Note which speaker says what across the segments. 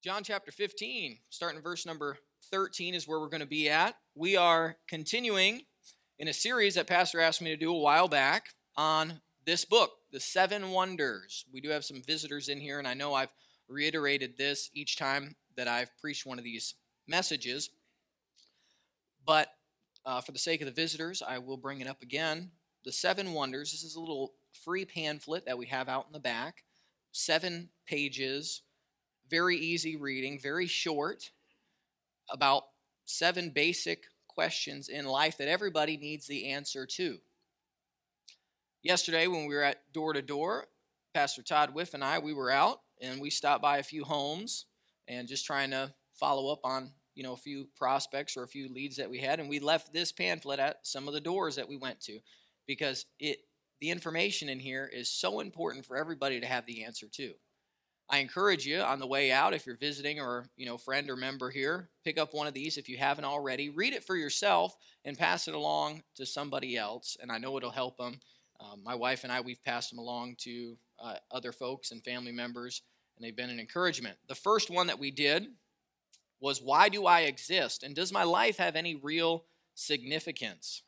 Speaker 1: John chapter 15, starting verse number 13, is where we're going to be at. We are continuing in a series that Pastor asked me to do a while back on this book, The Seven Wonders. We do have some visitors in here, and I know I've reiterated this each time that I've preached one of these messages. But uh, for the sake of the visitors, I will bring it up again. The Seven Wonders. This is a little free pamphlet that we have out in the back, seven pages very easy reading, very short, about seven basic questions in life that everybody needs the answer to. Yesterday, when we were at door to door, Pastor Todd Whiff and I, we were out and we stopped by a few homes and just trying to follow up on you know a few prospects or a few leads that we had and we left this pamphlet at some of the doors that we went to because it the information in here is so important for everybody to have the answer to I encourage you on the way out, if you're visiting or you know friend or member here, pick up one of these if you haven't already. Read it for yourself and pass it along to somebody else, and I know it'll help them. Um, my wife and I, we've passed them along to uh, other folks and family members, and they've been an encouragement. The first one that we did was, "Why do I exist? And does my life have any real significance?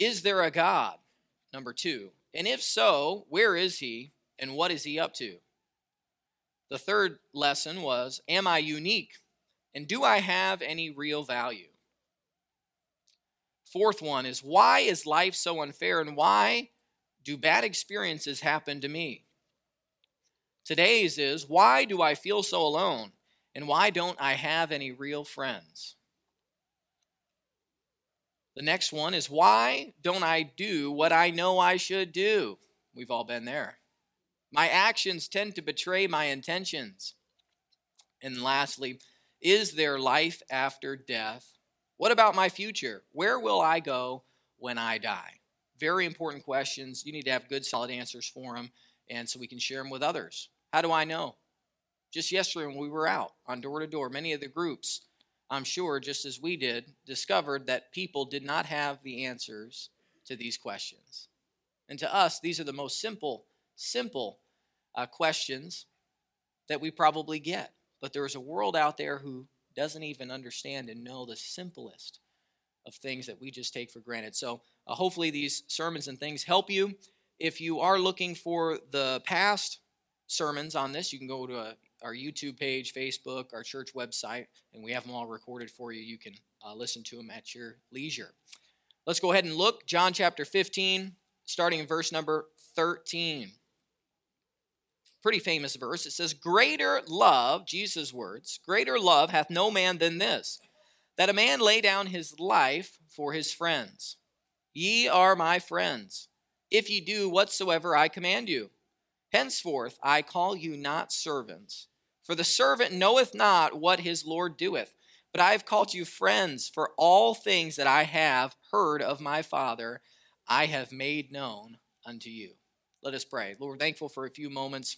Speaker 1: Is there a God?" Number two, and if so, where is He? And what is he up to? The third lesson was Am I unique? And do I have any real value? Fourth one is Why is life so unfair and why do bad experiences happen to me? Today's is Why do I feel so alone? And why don't I have any real friends? The next one is Why don't I do what I know I should do? We've all been there. My actions tend to betray my intentions. And lastly, is there life after death? What about my future? Where will I go when I die? Very important questions. You need to have good, solid answers for them, and so we can share them with others. How do I know? Just yesterday, when we were out on door to door, many of the groups, I'm sure, just as we did, discovered that people did not have the answers to these questions. And to us, these are the most simple simple uh, questions that we probably get. But there is a world out there who doesn't even understand and know the simplest of things that we just take for granted. So uh, hopefully these sermons and things help you. If you are looking for the past sermons on this, you can go to a, uh, our YouTube page, Facebook, our church website, and we have them all recorded for you. You can uh, listen to them at your leisure. Let's go ahead and look. John chapter 15, starting in verse number 13 pretty famous verse. It says, Greater love, Jesus' words, greater love hath no man than this, that a man lay down his life for his friends. Ye are my friends, if ye do whatsoever I command you. Henceforth I call you not servants, for the servant knoweth not what his Lord doeth. But I have called you friends, for all things that I have heard of my Father, I have made known unto you. Let us pray. Lord, thankful for a few moments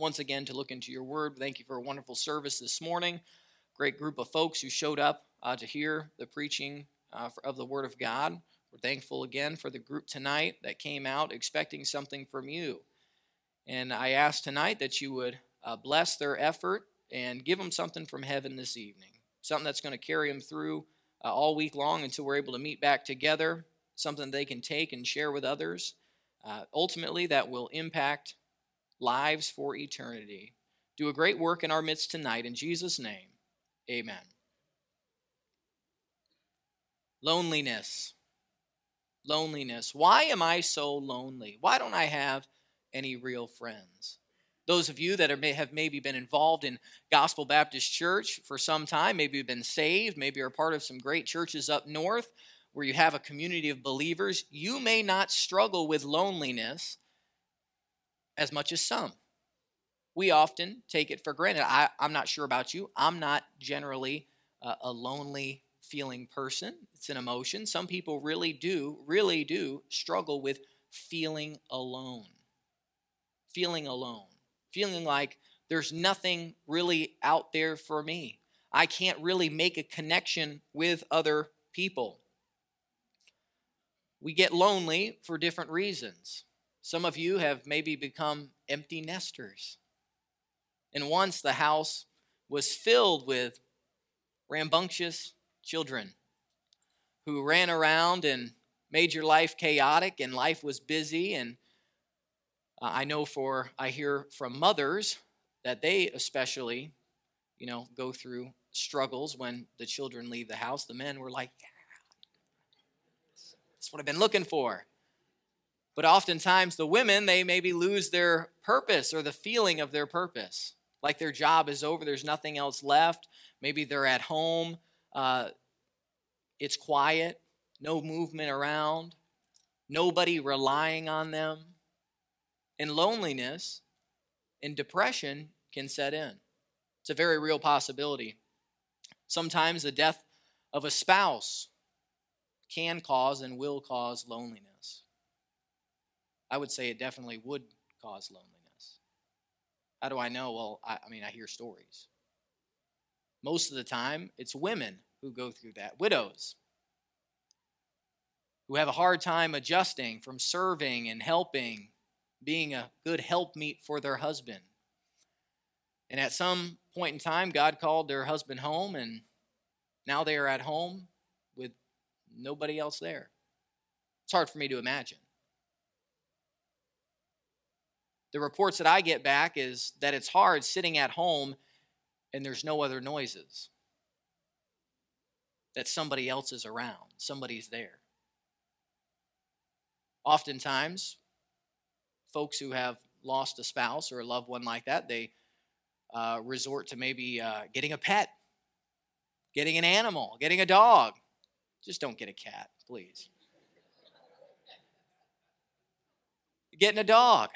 Speaker 1: once again to look into your word. Thank you for a wonderful service this morning. Great group of folks who showed up uh, to hear the preaching uh, of the word of God. We're thankful again for the group tonight that came out expecting something from you. And I ask tonight that you would uh, bless their effort and give them something from heaven this evening, something that's going to carry them through uh, all week long until we're able to meet back together, something they can take and share with others. Uh, ultimately, that will impact lives for eternity. Do a great work in our midst tonight. In Jesus' name, amen. Loneliness. Loneliness. Why am I so lonely? Why don't I have any real friends? Those of you that are, may have maybe been involved in Gospel Baptist Church for some time, maybe you've been saved, maybe are part of some great churches up north where you have a community of believers, you may not struggle with loneliness as much as some. We often take it for granted. I, am not sure about you. I'm not generally uh, a lonely feeling person. It's an emotion. Some people really do, really do struggle with feeling alone. Feeling alone. Feeling like there's nothing really out there for me. I can't really make a connection with other people. We get lonely for different reasons. Some of you have maybe become empty nesters. And once the house was filled with rambunctious children who ran around and made your life chaotic, and life was busy. And uh, I know for, I hear from mothers that they especially, you know, go through struggles when the children leave the house. The men were like, yeah, that's what I've been looking for. But oftentimes, the women, they maybe lose their purpose or the feeling of their purpose. Like their job is over, there's nothing else left. Maybe they're at home, uh, it's quiet, no movement around, nobody relying on them. And loneliness and depression can set in. It's a very real possibility. Sometimes the death of a spouse can cause and will cause loneliness. I would say it definitely would cause loneliness. How do I know? Well, I, I mean, I hear stories. Most of the time, it's women who go through that, widows who have a hard time adjusting from serving and helping, being a good helpmeet for their husband. And at some point in time, God called their husband home, and now they are at home with nobody else there. It's hard for me to imagine. The reports that I get back is that it's hard sitting at home and there's no other noises. That somebody else is around, somebody's there. Oftentimes, folks who have lost a spouse or a loved one like that, they uh, resort to maybe uh, getting a pet, getting an animal, getting a dog. Just don't get a cat, please. Getting a dog.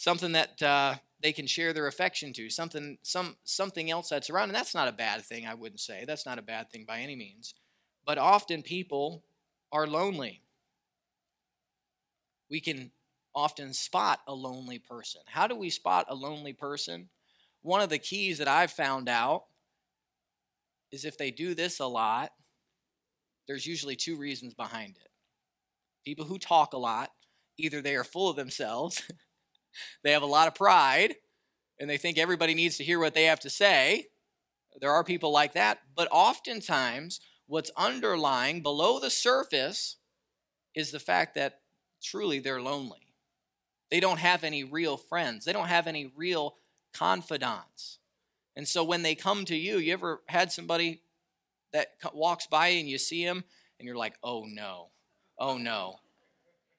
Speaker 1: Something that uh, they can share their affection to, something, some, something else that's around. And that's not a bad thing, I wouldn't say. That's not a bad thing by any means. But often people are lonely. We can often spot a lonely person. How do we spot a lonely person? One of the keys that I've found out is if they do this a lot, there's usually two reasons behind it. People who talk a lot, either they are full of themselves they have a lot of pride and they think everybody needs to hear what they have to say. There are people like that, but oftentimes what's underlying below the surface is the fact that truly they're lonely. They don't have any real friends, they don't have any real confidants. And so when they come to you, you ever had somebody that walks by and you see him and you're like, oh no, oh no.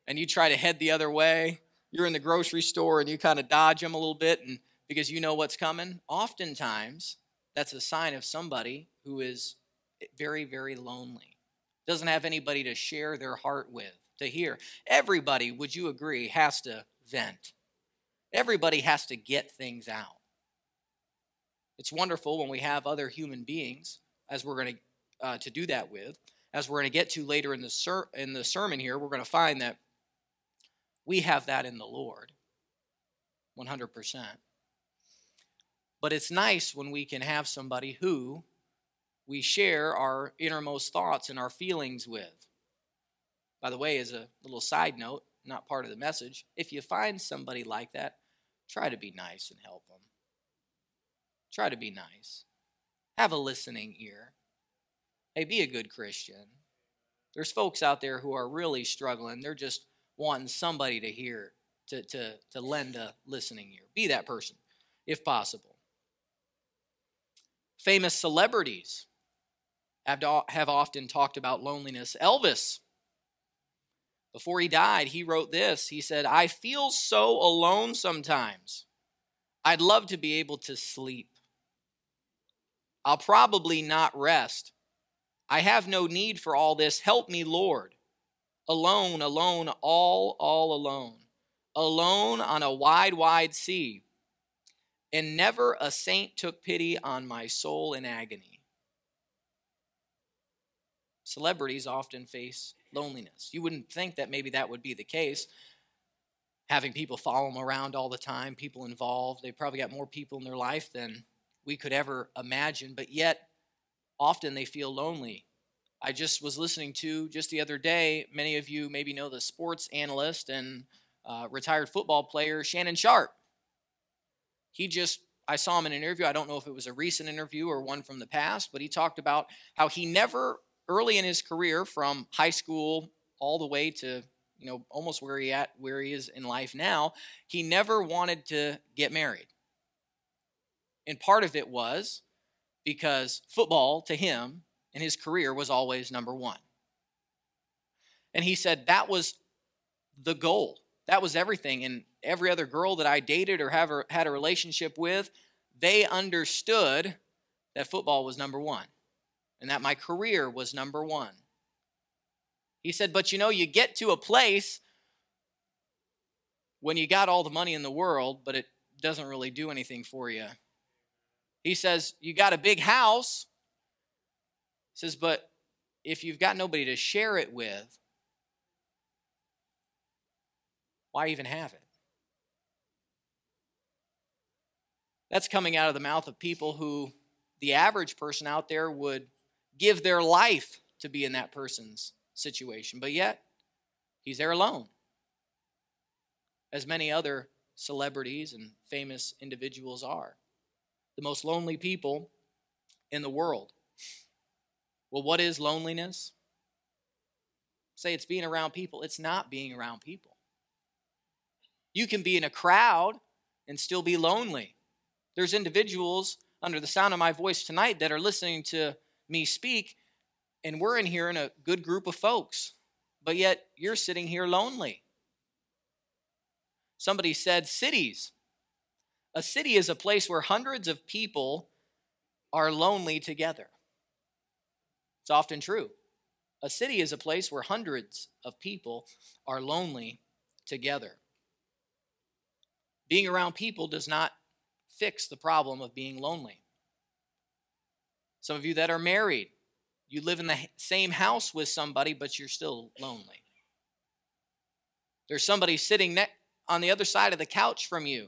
Speaker 1: And you try to head the other way you're in the grocery store and you kind of dodge them a little bit and because you know what's coming oftentimes that's a sign of somebody who is very very lonely. Doesn't have anybody to share their heart with to hear. Everybody would you agree has to vent. Everybody has to get things out. It's wonderful when we have other human beings as we're going to uh, to do that with. As we're going to get to later in the ser- in the sermon here we're going to find that we have that in the Lord, 100%. But it's nice when we can have somebody who we share our innermost thoughts and our feelings with. By the way, as a little side note, not part of the message, if you find somebody like that, try to be nice and help them. Try to be nice. Have a listening ear. Hey, be a good Christian. There's folks out there who are really struggling. They're just wanting somebody to hear, to, to, to lend a listening ear. Be that person, if possible. Famous celebrities have, have often talked about loneliness. Elvis, before he died, he wrote this. He said, I feel so alone sometimes. I'd love to be able to sleep. I'll probably not rest. I have no need for all this. Help me, Lord. Alone, alone, all, all alone. Alone on a wide, wide sea. And never a saint took pity on my soul in agony. Celebrities often face loneliness. You wouldn't think that maybe that would be the case. Having people follow them around all the time, people involved. They probably got more people in their life than we could ever imagine, but yet often they feel lonely I just was listening to just the other day. Many of you maybe know the sports analyst and uh, retired football player Shannon Sharpe. He just, I saw him in an interview. I don't know if it was a recent interview or one from the past, but he talked about how he never, early in his career, from high school all the way to you know almost where he at where he is in life now, he never wanted to get married. And part of it was because football to him and his career was always number one. And he said that was the goal. That was everything. And every other girl that I dated or have a, had a relationship with, they understood that football was number one and that my career was number one. He said, but you know, you get to a place when you got all the money in the world, but it doesn't really do anything for you. He says, you got a big house. Says, but if you've got nobody to share it with, why even have it? That's coming out of the mouth of people who the average person out there would give their life to be in that person's situation. But yet, he's there alone. As many other celebrities and famous individuals are. The most lonely people in the world. Well, what is loneliness? Say it's being around people. It's not being around people. You can be in a crowd and still be lonely. There's individuals under the sound of my voice tonight that are listening to me speak, and we're in here in a good group of folks, but yet you're sitting here lonely. Somebody said cities. A city is a place where hundreds of people are lonely together. It's often true. A city is a place where hundreds of people are lonely together. Being around people does not fix the problem of being lonely. Some of you that are married, you live in the same house with somebody, but you're still lonely. There's somebody sitting ne- on the other side of the couch from you,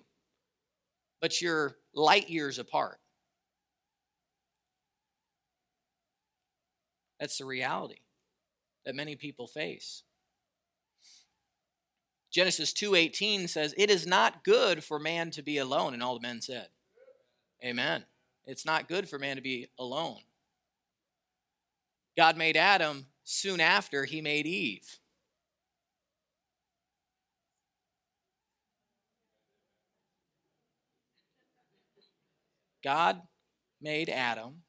Speaker 1: but you're light years apart. That's the reality that many people face. Genesis 2:18 says, "It is not good for man to be alone." And all the men said, "Amen." It's not good for man to be alone. God made Adam soon after he made Eve. God made Adam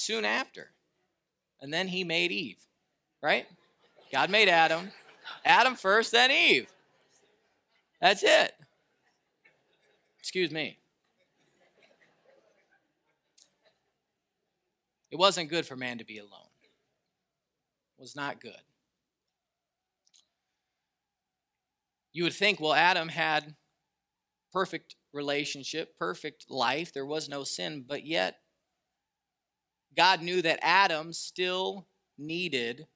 Speaker 1: soon after. And then he made Eve right? God made Adam. Adam first, then Eve. That's it. Excuse me. It wasn't good for man to be alone. It was not good. You would think, well, Adam had perfect relationship, perfect life. There was no sin, but yet God knew that Adam still needed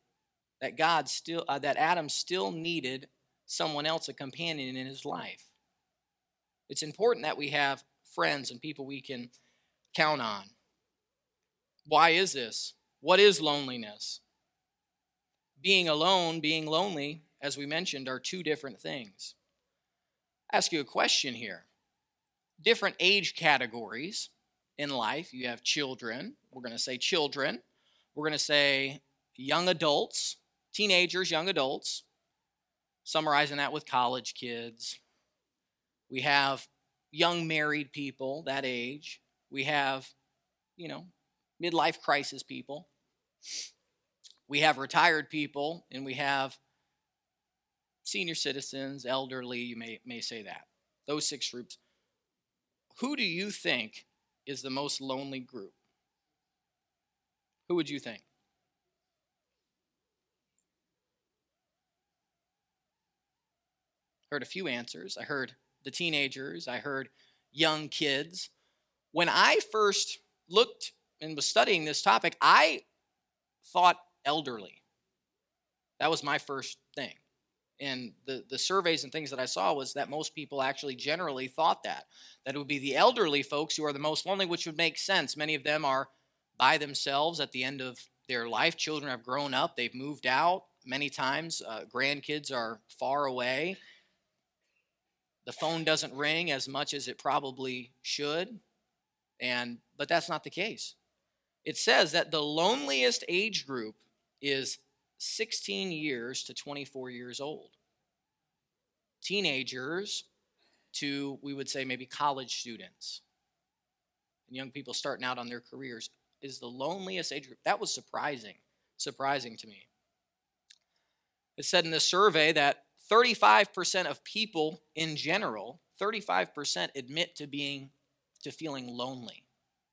Speaker 1: that God still, uh, that Adam still needed someone else, a companion in his life. It's important that we have friends and people we can count on. Why is this? What is loneliness? Being alone, being lonely, as we mentioned, are two different things. I'll ask you a question here. Different age categories in life. You have children. We're going to say children. We're going to say young adults teenagers, young adults, summarizing that with college kids. We have young married people that age. We have, you know, midlife crisis people. We have retired people, and we have senior citizens, elderly, you may, may say that. Those six groups. Who do you think is the most lonely group? Who would you think? heard a few answers. I heard the teenagers, I heard young kids. When I first looked and was studying this topic, I thought elderly. That was my first thing. And the, the surveys and things that I saw was that most people actually generally thought that. That it would be the elderly folks who are the most lonely, which would make sense. Many of them are by themselves at the end of their life. Children have grown up, they've moved out many times. Uh, grandkids are far away. The phone doesn't ring as much as it probably should. And but that's not the case. It says that the loneliest age group is 16 years to 24 years old. Teenagers to we would say maybe college students and young people starting out on their careers is the loneliest age group. That was surprising, surprising to me. It said in the survey that 35% of people in general, 35% admit to being to feeling lonely.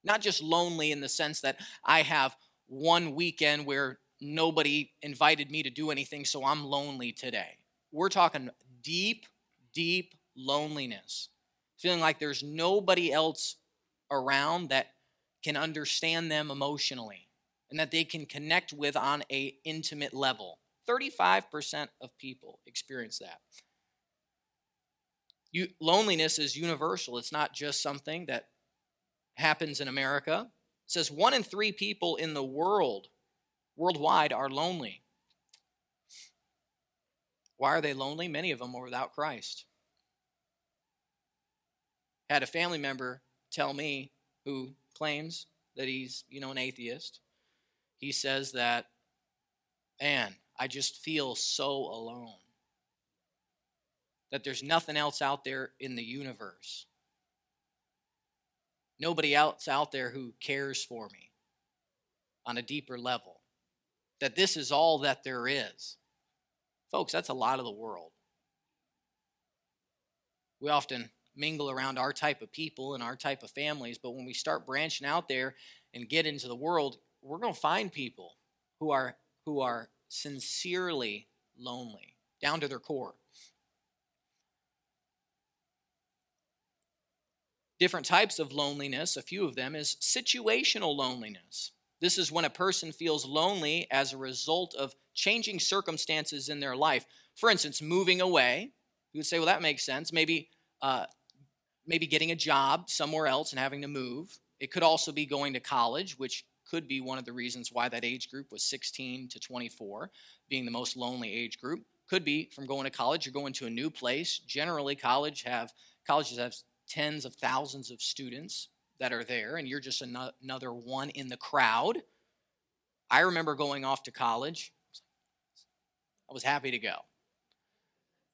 Speaker 1: Not just lonely in the sense that I have one weekend where nobody invited me to do anything, so I'm lonely today. We're talking deep, deep loneliness. Feeling like there's nobody else around that can understand them emotionally and that they can connect with on a intimate level. 35% of people experience that. You, loneliness is universal. It's not just something that happens in America. It says one in three people in the world, worldwide, are lonely. Why are they lonely? Many of them are without Christ. Had a family member tell me who claims that he's, you know, an atheist. He says that, man, I just feel so alone. That there's nothing else out there in the universe. Nobody else out there who cares for me on a deeper level. That this is all that there is. Folks, that's a lot of the world. We often mingle around our type of people and our type of families. But when we start branching out there and get into the world, we're going to find people who are who are sincerely lonely down to their core. Different types of loneliness, a few of them is situational loneliness. This is when a person feels lonely as a result of changing circumstances in their life. For instance, moving away. You would say, well, that makes sense. Maybe uh, maybe getting a job somewhere else and having to move. It could also be going to college, which could be one of the reasons why that age group was 16 to 24, being the most lonely age group. Could be from going to college, you're going to a new place. Generally, college have colleges have tens of thousands of students that are there, and you're just another one in the crowd. I remember going off to college. I was happy to go.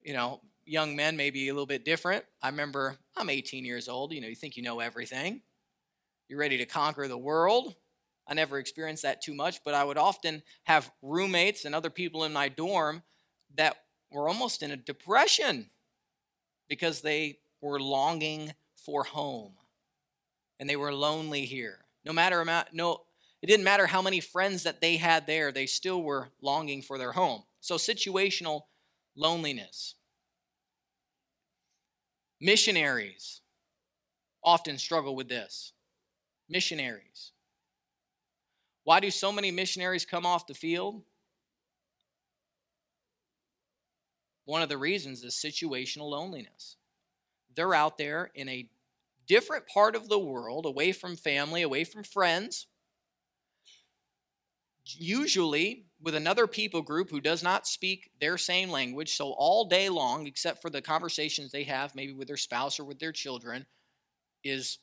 Speaker 1: You know, young men may be a little bit different. I remember I'm 18 years old. You know, you think you know everything. You're ready to conquer the world. I never experienced that too much, but I would often have roommates and other people in my dorm that were almost in a depression because they were longing for home and they were lonely here. No matter amount, no, it didn't matter how many friends that they had there, they still were longing for their home. So situational loneliness. Missionaries often struggle with this. Missionaries. Why do so many missionaries come off the field? One of the reasons is situational loneliness. They're out there in a different part of the world, away from family, away from friends, usually with another people group who does not speak their same language. So, all day long, except for the conversations they have, maybe with their spouse or with their children, is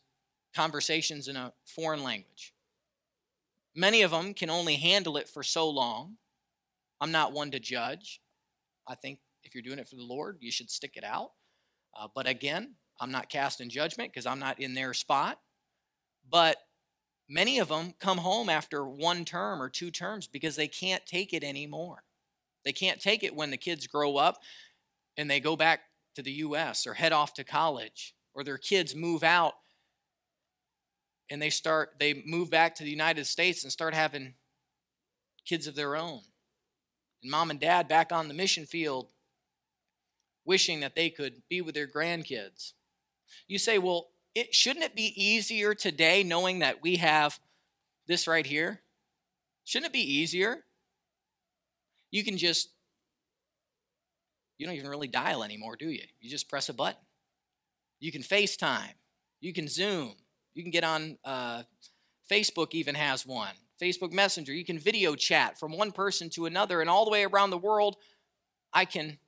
Speaker 1: conversations in a foreign language. Many of them can only handle it for so long. I'm not one to judge. I think if you're doing it for the Lord, you should stick it out. Uh, but again, I'm not casting judgment because I'm not in their spot. But Many of them come home after one term or two terms because they can't take it anymore. They can't take it when the kids grow up and they go back to the US or head off to college or their kids move out and they start they move back to the United States and start having kids of their own. And mom and dad back on the mission field wishing that they could be with their grandkids. You say, "Well, it, shouldn't it be easier today knowing that we have this right here? Shouldn't it be easier? You can just, you don't even really dial anymore, do you? You just press a button. You can FaceTime. You can Zoom. You can get on, uh, Facebook even has one Facebook Messenger. You can video chat from one person to another, and all the way around the world, I can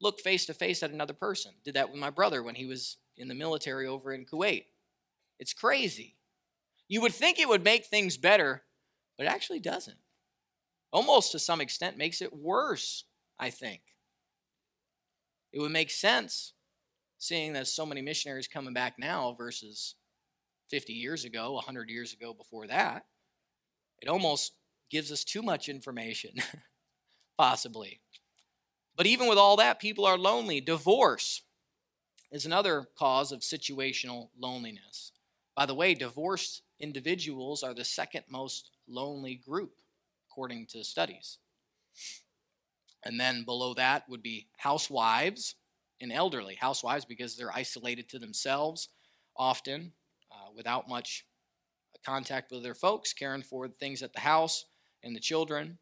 Speaker 1: look face to face at another person. Did that with my brother when he was in the military over in Kuwait. It's crazy. You would think it would make things better, but it actually doesn't. Almost to some extent makes it worse, I think. It would make sense seeing that so many missionaries coming back now versus 50 years ago, 100 years ago before that. It almost gives us too much information, possibly. But even with all that, people are lonely. Divorce is another cause of situational loneliness. By the way, divorced individuals are the second most lonely group, according to studies. And then below that would be housewives and elderly. Housewives because they're isolated to themselves often uh, without much contact with their folks, caring for things at the house and the children.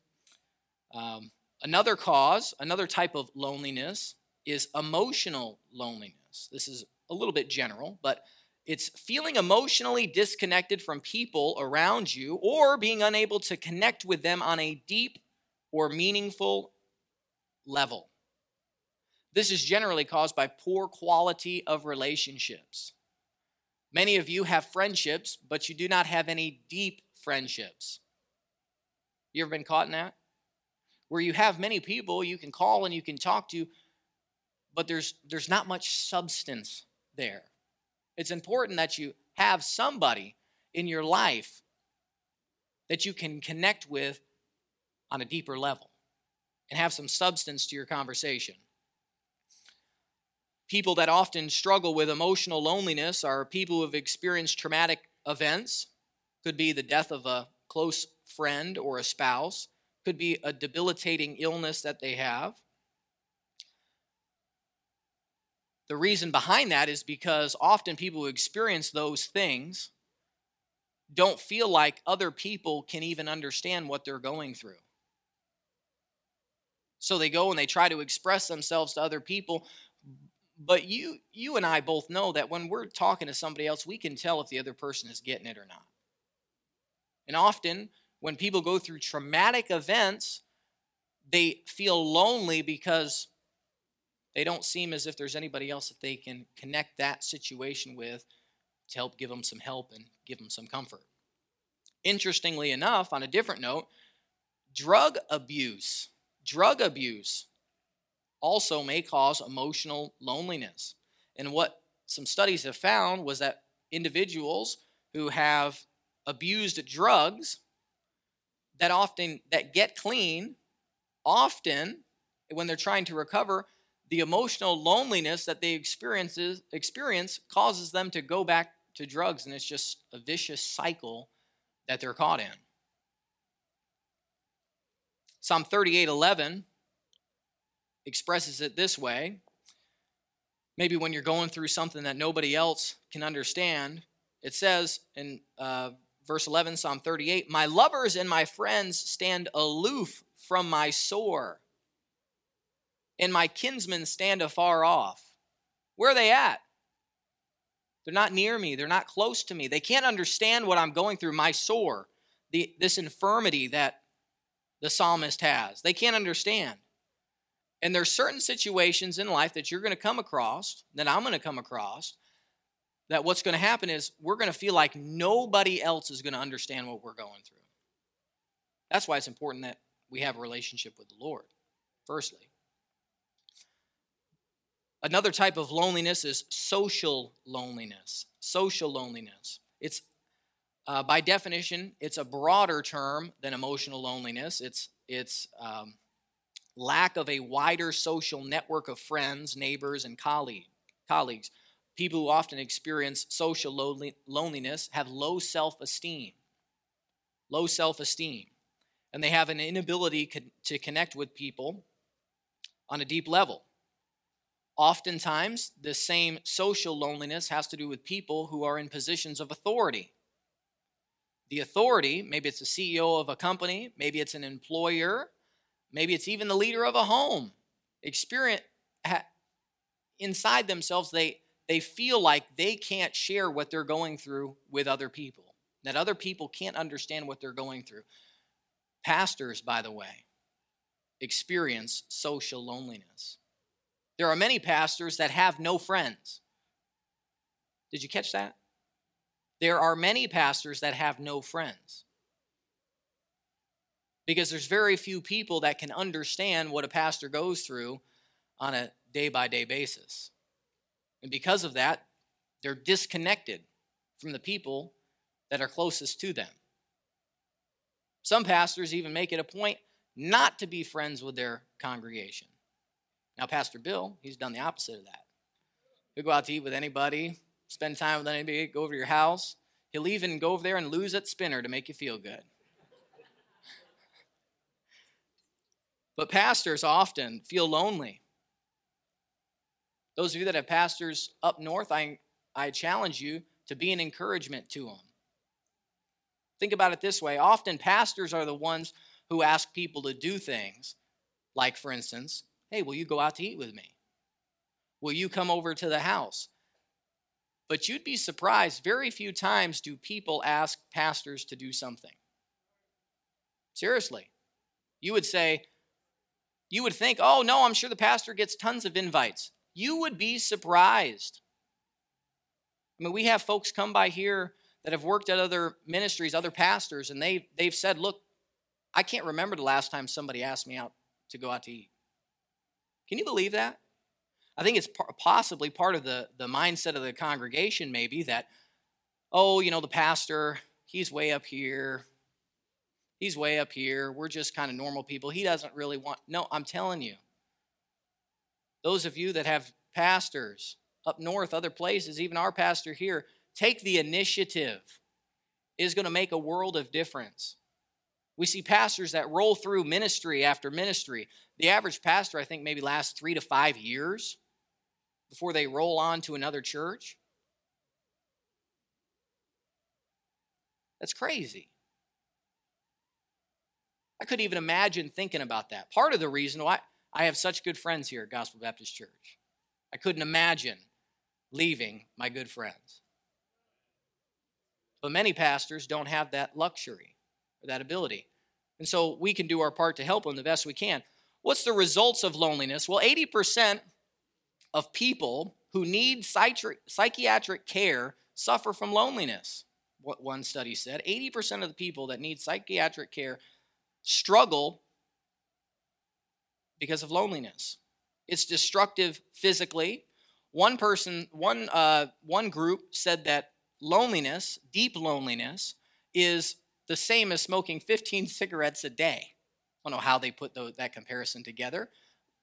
Speaker 1: Um, another cause, another type of loneliness is emotional loneliness. This is a little bit general, but it's feeling emotionally disconnected from people around you or being unable to connect with them on a deep or meaningful level. This is generally caused by poor quality of relationships. Many of you have friendships, but you do not have any deep friendships. You ever been caught in that? Where you have many people you can call and you can talk to, but there's there's not much substance there. It's important that you have somebody in your life that you can connect with on a deeper level and have some substance to your conversation. People that often struggle with emotional loneliness are people who have experienced traumatic events, could be the death of a close friend or a spouse, could be a debilitating illness that they have. The reason behind that is because often people who experience those things don't feel like other people can even understand what they're going through. So they go and they try to express themselves to other people, but you you and I both know that when we're talking to somebody else, we can tell if the other person is getting it or not. And often when people go through traumatic events, they feel lonely because they don't seem as if there's anybody else that they can connect that situation with to help give them some help and give them some comfort. Interestingly enough, on a different note, drug abuse, drug abuse also may cause emotional loneliness. And what some studies have found was that individuals who have abused drugs that often that get clean often when they're trying to recover the emotional loneliness that they experiences experience causes them to go back to drugs and it's just a vicious cycle that they're caught in psalm 38 11 expresses it this way. Maybe when you're going through something that nobody else can understand, it says in uh, verse 11, Psalm 38 My lovers and my friends stand aloof from my sore, and my kinsmen stand afar off. Where are they at? They're not near me. They're not close to me. They can't understand what I'm going through, my sore, the, this infirmity that the psalmist has. They can't understand. And there's certain situations in life that you're going to come across, that I'm going to come across, that what's going to happen is we're going to feel like nobody else is going to understand what we're going through. That's why it's important that we have a relationship with the Lord, firstly. Another type of loneliness is social loneliness. Social loneliness. It's uh, by definition, it's a broader term than emotional loneliness. It's it's um, lack of a wider social network of friends, neighbors, and colleague, colleagues. People who often experience social lonely, loneliness have low self esteem. Low self esteem. And they have an inability to connect with people on a deep level. Oftentimes, the same social loneliness has to do with people who are in positions of authority. The authority, maybe it's the CEO of a company, maybe it's an employer, Maybe it's even the leader of a home. Experience inside themselves, they, they feel like they can't share what they're going through with other people. that other people can't understand what they're going through. Pastors, by the way, experience social loneliness. There are many pastors that have no friends. Did you catch that? There are many pastors that have no friends. Because there's very few people that can understand what a pastor goes through on a day by day basis. And because of that, they're disconnected from the people that are closest to them. Some pastors even make it a point not to be friends with their congregation. Now, Pastor Bill, he's done the opposite of that. He'll go out to eat with anybody, spend time with anybody, go over to your house. He'll even go over there and lose at spinner to make you feel good. but pastors often feel lonely. Those of you that have pastors up north, I, I challenge you to be an encouragement to them. Think about it this way often pastors are the ones who ask people to do things, like, for instance, hey, will you go out to eat with me? Will you come over to the house? But you'd be surprised, very few times do people ask pastors to do something. Seriously. You would say, you would think, oh, no, I'm sure the pastor gets tons of invites. You would be surprised. I mean, we have folks come by here that have worked at other ministries, other pastors, and they, they've said, look, I can't remember the last time somebody asked me out to go out to eat. Can you believe that? I think it's possibly part of the, the mindset of the congregation, maybe that, oh, you know, the pastor, he's way up here. He's way up here. We're just kind of normal people. He doesn't really want. No, I'm telling you. Those of you that have pastors up north, other places, even our pastor here, take the initiative. It is going to make a world of difference. We see pastors that roll through ministry after ministry. The average pastor, I think, maybe lasts three to five years before they roll on to another church. That's crazy. I couldn't even imagine thinking about that. Part of the reason why I have such good friends here at Gospel Baptist Church, I couldn't imagine leaving my good friends. But many pastors don't have that luxury that ability. And so we can do our part to help them the best we can. What's the results of loneliness? Well, 80% of people who need psychiatric care suffer from loneliness. What one study said 80% of the people that need psychiatric care struggle because of loneliness. It's destructive physically. One person, one, uh, one group said that loneliness, deep loneliness, is the same as smoking 15 cigarettes a day. I don't know how they put that comparison together,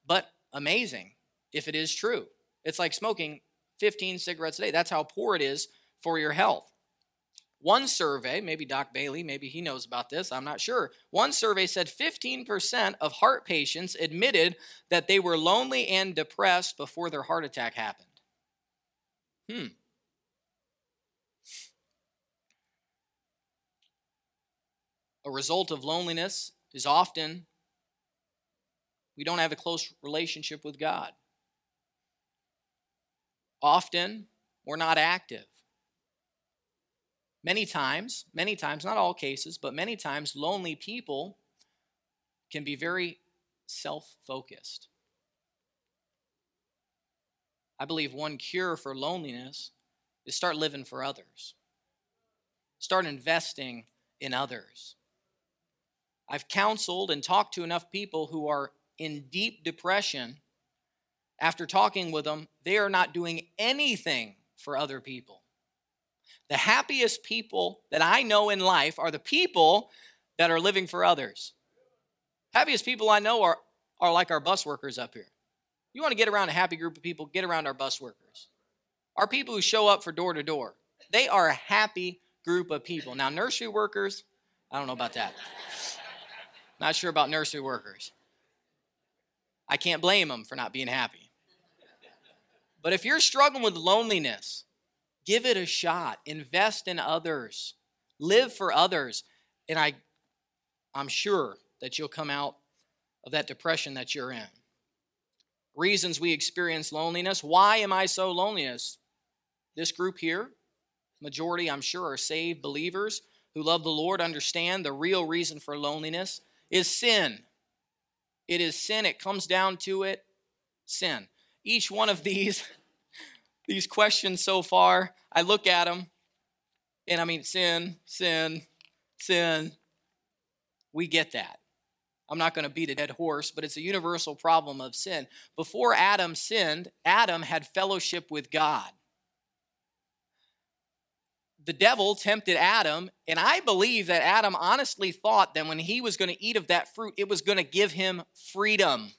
Speaker 1: but amazing if it is true. It's like smoking 15 cigarettes a day. That's how poor it is for your health. One survey, maybe Doc Bailey, maybe he knows about this, I'm not sure. One survey said 15% of heart patients admitted that they were lonely and depressed before their heart attack happened. Hmm. A result of loneliness is often we don't have a close relationship with God. Often, we're not active. Many times, many times, not all cases, but many times, lonely people can be very self focused. I believe one cure for loneliness is start living for others, start investing in others. I've counseled and talked to enough people who are in deep depression. After talking with them, they are not doing anything for other people. The happiest people that I know in life are the people that are living for others. Happiest people I know are, are like our bus workers up here. You want to get around a happy group of people, get around our bus workers. Our people who show up for door to door. They are a happy group of people. Now, nursery workers, I don't know about that. Not sure about nursery workers. I can't blame them for not being happy. But if you're struggling with loneliness, give it a shot. Invest in others. Live for others. And I, I'm sure that you'll come out of that depression that you're in. Reasons we experience loneliness. Why am I so loneliness? This group here, majority I'm sure are saved believers. who love the Lord understand the real reason for loneliness is sin. It is sin. It comes down to it sin. Each one of these these questions so far, I look at them and I mean sin, sin, sin. We get that. I'm not going to beat a dead horse, but it's a universal problem of sin. Before Adam sinned, Adam had fellowship with God. The devil tempted Adam, and I believe that Adam honestly thought that when he was going to eat of that fruit, it was going to give him freedom.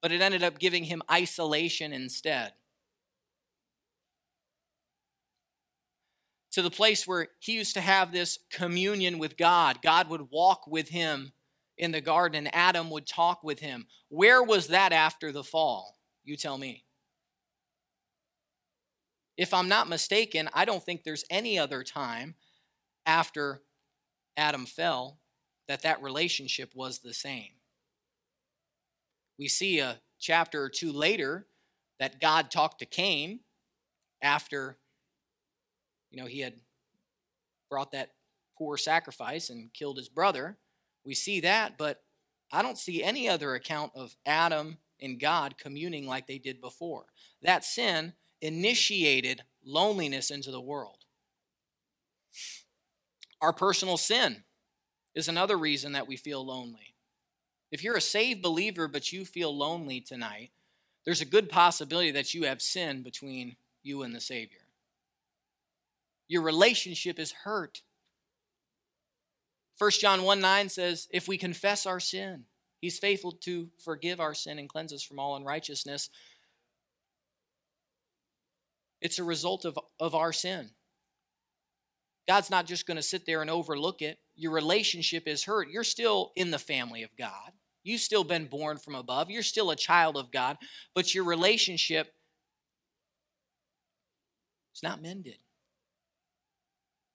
Speaker 1: But it ended up giving him isolation instead. to the place where he used to have this communion with God. God would walk with him in the garden, and Adam would talk with him. Where was that after the fall? You tell me. If I'm not mistaken, I don't think there's any other time after Adam fell that that relationship was the same. We see a chapter or two later that God talked to Cain after you know, he had brought that poor sacrifice and killed his brother. We see that, but I don't see any other account of Adam and God communing like they did before. That sin initiated loneliness into the world. Our personal sin is another reason that we feel lonely. If you're a saved believer but you feel lonely tonight, there's a good possibility that you have sin between you and the Savior. Your relationship is hurt. 1 John 1 9 says, If we confess our sin, he's faithful to forgive our sin and cleanse us from all unrighteousness. It's a result of, of our sin. God's not just going to sit there and overlook it. Your relationship is hurt. You're still in the family of God. You've still been born from above. You're still a child of God, but your relationship is not mended.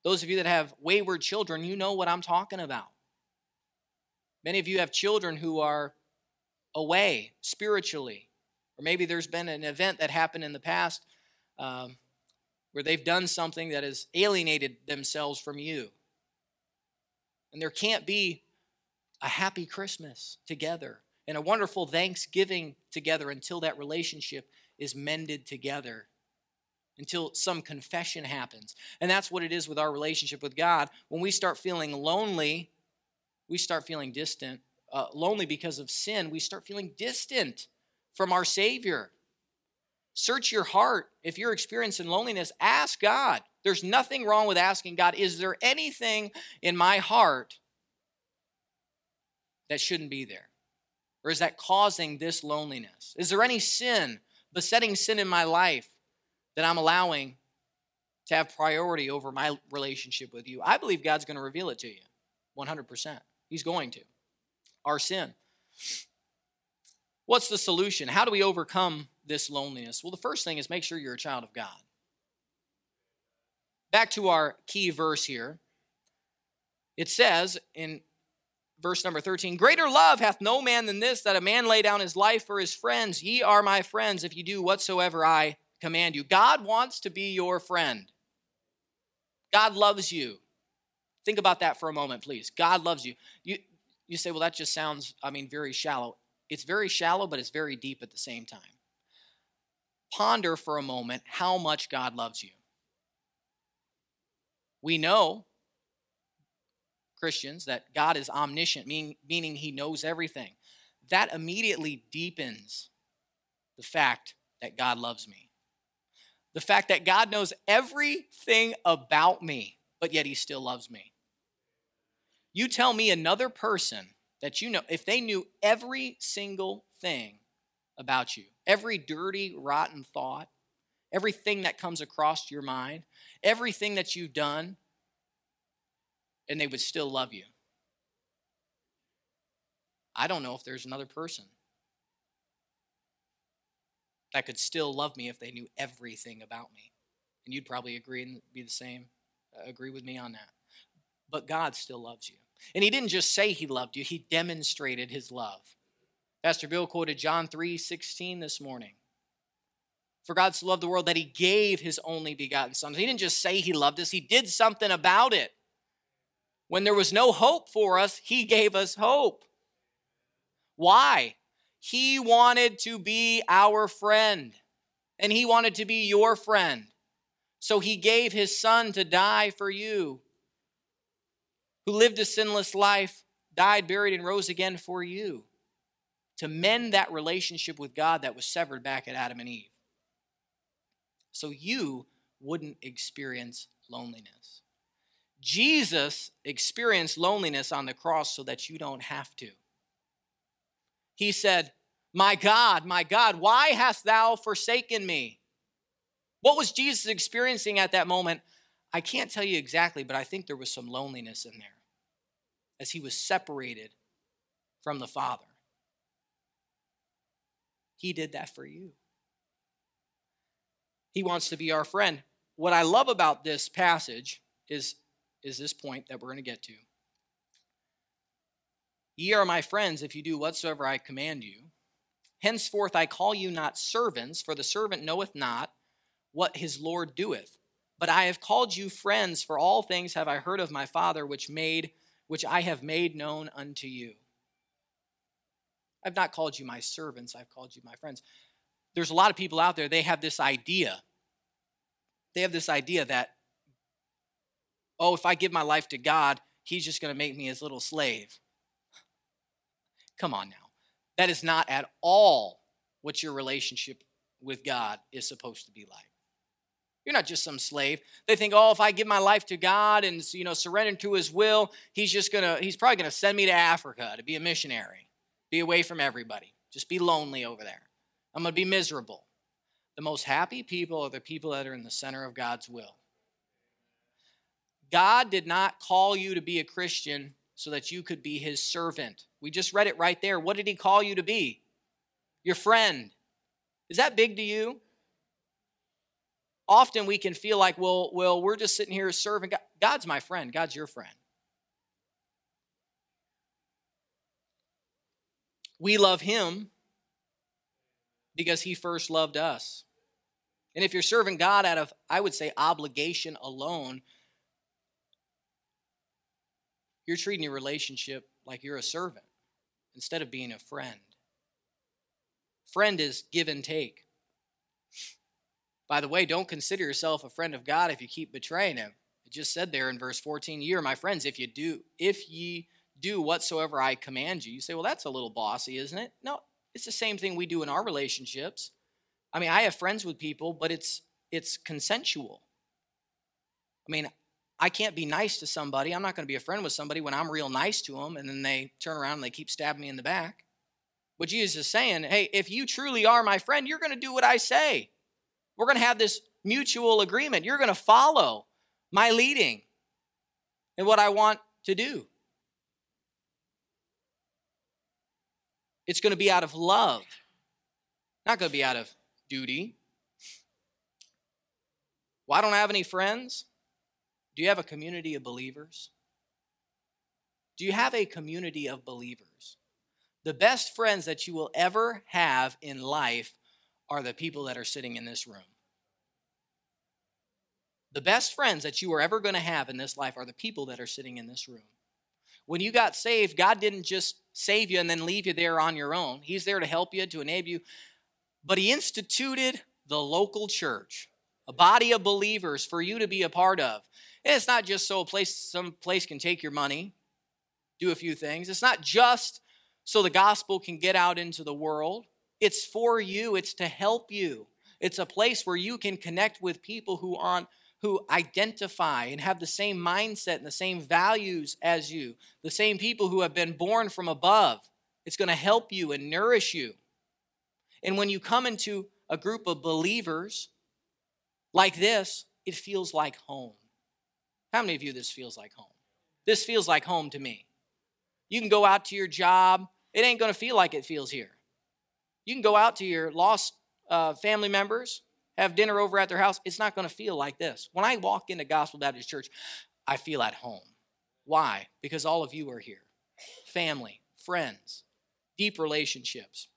Speaker 1: Those of you that have wayward children, you know what I'm talking about. Many of you have children who are away spiritually, or maybe there's been an event that happened in the past um, where they've done something that has alienated themselves from you. And there can't be a happy Christmas together and a wonderful Thanksgiving together until that relationship is mended together until some confession happens. And that's what it is with our relationship with God. When we start feeling lonely, we start feeling distant. Uh, lonely because of sin, we start feeling distant from our Savior. Search your heart. If you're experiencing loneliness, ask God. There's nothing wrong with asking God, is there anything in my heart that shouldn't be there? Or is that causing this loneliness? Is there any sin, besetting sin in my life that I'm allowing to have priority over my relationship with you, I believe God's going to reveal it to you 100%. He's going to. Our sin. What's the solution? How do we overcome this loneliness? Well, the first thing is make sure you're a child of God. Back to our key verse here. It says in verse number 13 Greater love hath no man than this, that a man lay down his life for his friends. Ye are my friends if you do whatsoever I command you. God wants to be your friend. God loves you. Think about that for a moment, please. God loves you. You you say, well, that just sounds, I mean, very shallow. It's very shallow, but it's very deep at the same time. Ponder for a moment how much God loves you. We know, Christians, that God is omniscient, meaning, meaning he knows everything. That immediately deepens the fact that God loves me. The fact that God knows everything about me, but yet he still loves me. You tell me another person that you know, if they knew every single thing about you, every dirty, rotten thought, everything that comes across your mind, everything that you've done, and they would still love you. I don't know if there's another person that could still love me if they knew everything about me. And you'd probably agree and be the same, uh, agree with me on that. But God still loves you. And He didn't just say He loved you, He demonstrated His love. Pastor Bill quoted John 3 16 this morning. For God so loved the world that he gave his only begotten son. He didn't just say he loved us, he did something about it. When there was no hope for us, he gave us hope. Why? He wanted to be our friend, and he wanted to be your friend. So he gave his son to die for you, who lived a sinless life, died, buried, and rose again for you, to mend that relationship with God that was severed back at Adam and Eve so you wouldn't experience loneliness. Jesus experienced loneliness on the cross so that you don't have to. He said, My God, my God, why hast thou forsaken me? What was Jesus experiencing at that moment? I can't tell you exactly, but I think there was some loneliness in there as he was separated from the Father. He did that for you. He wants to be our friend. What I love about this passage is, is this point that we're going to get to. Ye are my friends if you do whatsoever I command you. Henceforth I call you not servants, for the servant knoweth not what his Lord doeth. But I have called you friends, for all things have I heard of my Father, which made which I have made known unto you. I've not called you my servants, I've called you my friends there's a lot of people out there, they have this idea. They have this idea that, oh, if I give my life to God, He's just going to make me his little slave. Come on now. That is not at all what your relationship with God is supposed to be like. You're not just some slave. They think, oh, if I give my life to God and you know surrender to His will, He's just gonna, He's probably gonna send me to Africa to be a missionary, be away from everybody, just be lonely over there. I'm going to be miserable. The most happy people are the people that are in the center of God's will. God did not call you to be a Christian so that you could be his servant. We just read it right there. What did he call you to be? Your friend. Is that big to you? Often we can feel like, well, well, we're just sitting here serving God. God's my friend. God's your friend. We love him because he first loved us. And if you're serving God out of, I would say, obligation alone, you're treating your relationship like you're a servant instead of being a friend. Friend is give and take. By the way, don't consider yourself a friend of God if you keep betraying him. It just said there in verse 14, "You are my friends if you do if ye do whatsoever I command you." You say, "Well, that's a little bossy, isn't it?" No, it's the same thing we do in our relationships. I mean, I have friends with people, but it's it's consensual. I mean, I can't be nice to somebody. I'm not going to be a friend with somebody when I'm real nice to them and then they turn around and they keep stabbing me in the back. What Jesus is saying, hey, if you truly are my friend, you're going to do what I say. We're going to have this mutual agreement. You're going to follow my leading and what I want to do. It's going to be out of love, not going to be out of duty. Why don't I have any friends? Do you have a community of believers? Do you have a community of believers? The best friends that you will ever have in life are the people that are sitting in this room. The best friends that you are ever going to have in this life are the people that are sitting in this room. When you got saved, God didn't just save you and then leave you there on your own. He's there to help you, to enable you. But He instituted the local church, a body of believers for you to be a part of. And it's not just so a place, some place can take your money, do a few things. It's not just so the gospel can get out into the world. It's for you, it's to help you. It's a place where you can connect with people who aren't who identify and have the same mindset and the same values as you, the same people who have been born from above. It's going to help you and nourish you. And when you come into a group of believers like this, it feels like home. How many of you this feels like home? This feels like home to me. You can go out to your job, it ain't going to feel like it feels here. You can go out to your lost uh, family members, have dinner over at their house, it's not going to feel like this. When I walk into Gospel Baptist Church, I feel at home. Why? Because all of you are here family, friends, deep relationships.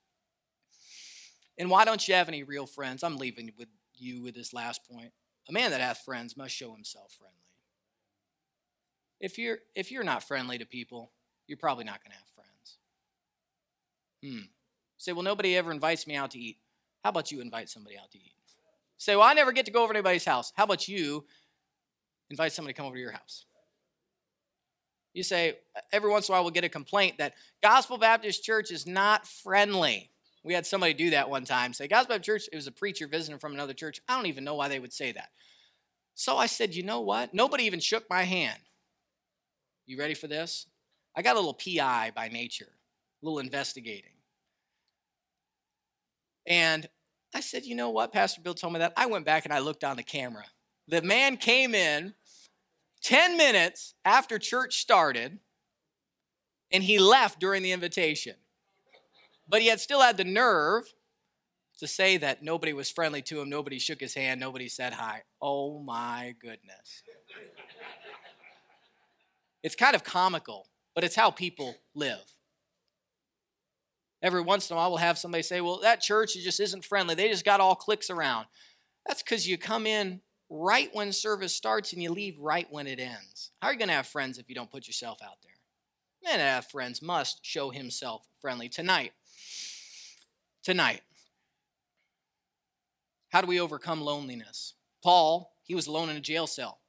Speaker 1: And why don't you have any real friends? I'm leaving with you with this last point. A man that hath friends must show himself friendly. If you're if you're not friendly to people, you're probably not going to have friends. Hmm. Say, well, nobody ever invites me out to eat. How about you invite somebody out to eat? Say, well, I never get to go over to anybody's house. How about you invite somebody to come over to your house? You say, every once in a while we'll get a complaint that Gospel Baptist Church is not friendly. We had somebody do that one time. Say, Gospel Baptist Church, it was a preacher visiting from another church. I don't even know why they would say that. So I said, you know what? Nobody even shook my hand. You ready for this? I got a little PI by nature, a little investigating. And I said, you know what? Pastor Bill told me that. I went back and I looked on the camera. The man came in 10 minutes after church started, and he left during the invitation. But he had still had the nerve to say that nobody was friendly to him, nobody shook his hand, nobody said hi. Oh my goodness. it's kind of comical, but it's how people live. Every once in a while, we'll have somebody say, Well, that church just isn't friendly. They just got all cliques around. That's because you come in right when service starts and you leave right when it ends. How are you going to have friends if you don't put yourself out there? Man, have friends must show himself friendly. Tonight, tonight, how do we overcome loneliness? Paul, he was alone in a jail cell,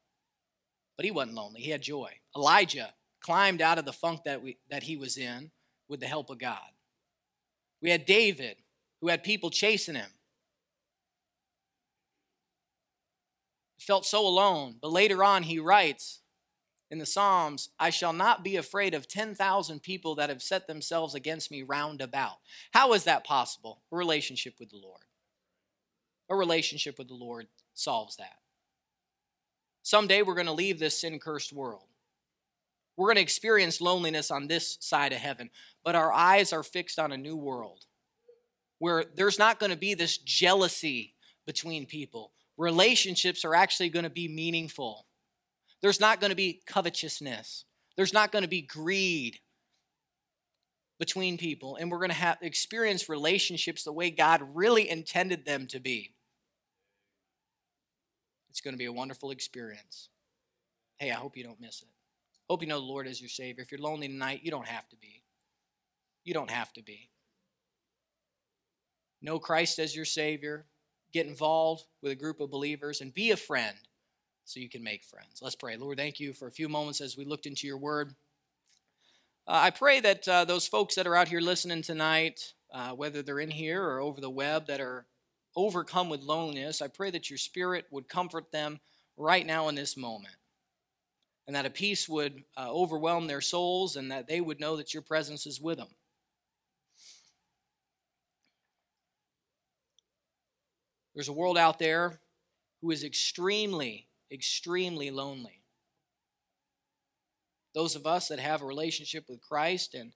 Speaker 1: but he wasn't lonely. He had joy. Elijah climbed out of the funk that, we, that he was in with the help of God. We had David, who had people chasing him. felt so alone. But later on, he writes in the Psalms, I shall not be afraid of 10,000 people that have set themselves against me round about. How is that possible? A relationship with the Lord. A relationship with the Lord solves that. Someday we're going to leave this sin cursed world. We're going to experience loneliness on this side of heaven, but our eyes are fixed on a new world where there's not going to be this jealousy between people relationships are actually going to be meaningful. There's not going to be covetousness. There's not going to be greed between people. And we're going to have experience relationships the way God really intended them to be. It's going to be a wonderful experience. Hey, I hope you don't miss it. Hope you know the Lord as your Savior. If you're lonely tonight, you don't have to be. You don't have to be. Know Christ as your Savior get involved with a group of believers and be a friend so you can make friends. Let's pray. Lord, thank you for a few moments as we looked into your word. Uh, I pray that uh, those folks that are out here listening tonight, uh, whether they're in here or over the web, that are overcome with loneliness, I pray that your spirit would comfort them right now in this moment. And that a peace would uh, overwhelm their souls and that they would know that your presence is with them. There's a world out there who is extremely, extremely lonely. Those of us that have a relationship with Christ and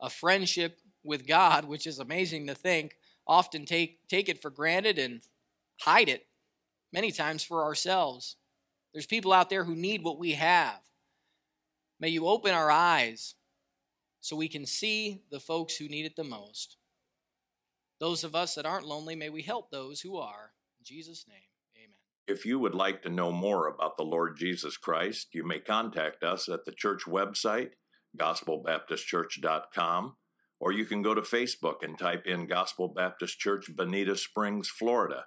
Speaker 1: a friendship with God, which is amazing to think, often take, take it for granted and hide it many times for ourselves. There's people out there who need what we have. May you open our eyes so we can see the folks who need it the most. Those of us that aren't lonely, may we help those who are. In Jesus' name, amen.
Speaker 2: If you would like to know more about the Lord Jesus Christ, you may contact us at the church website, gospelbaptistchurch.com, or you can go to Facebook and type in Gospel Baptist Church, Bonita Springs, Florida.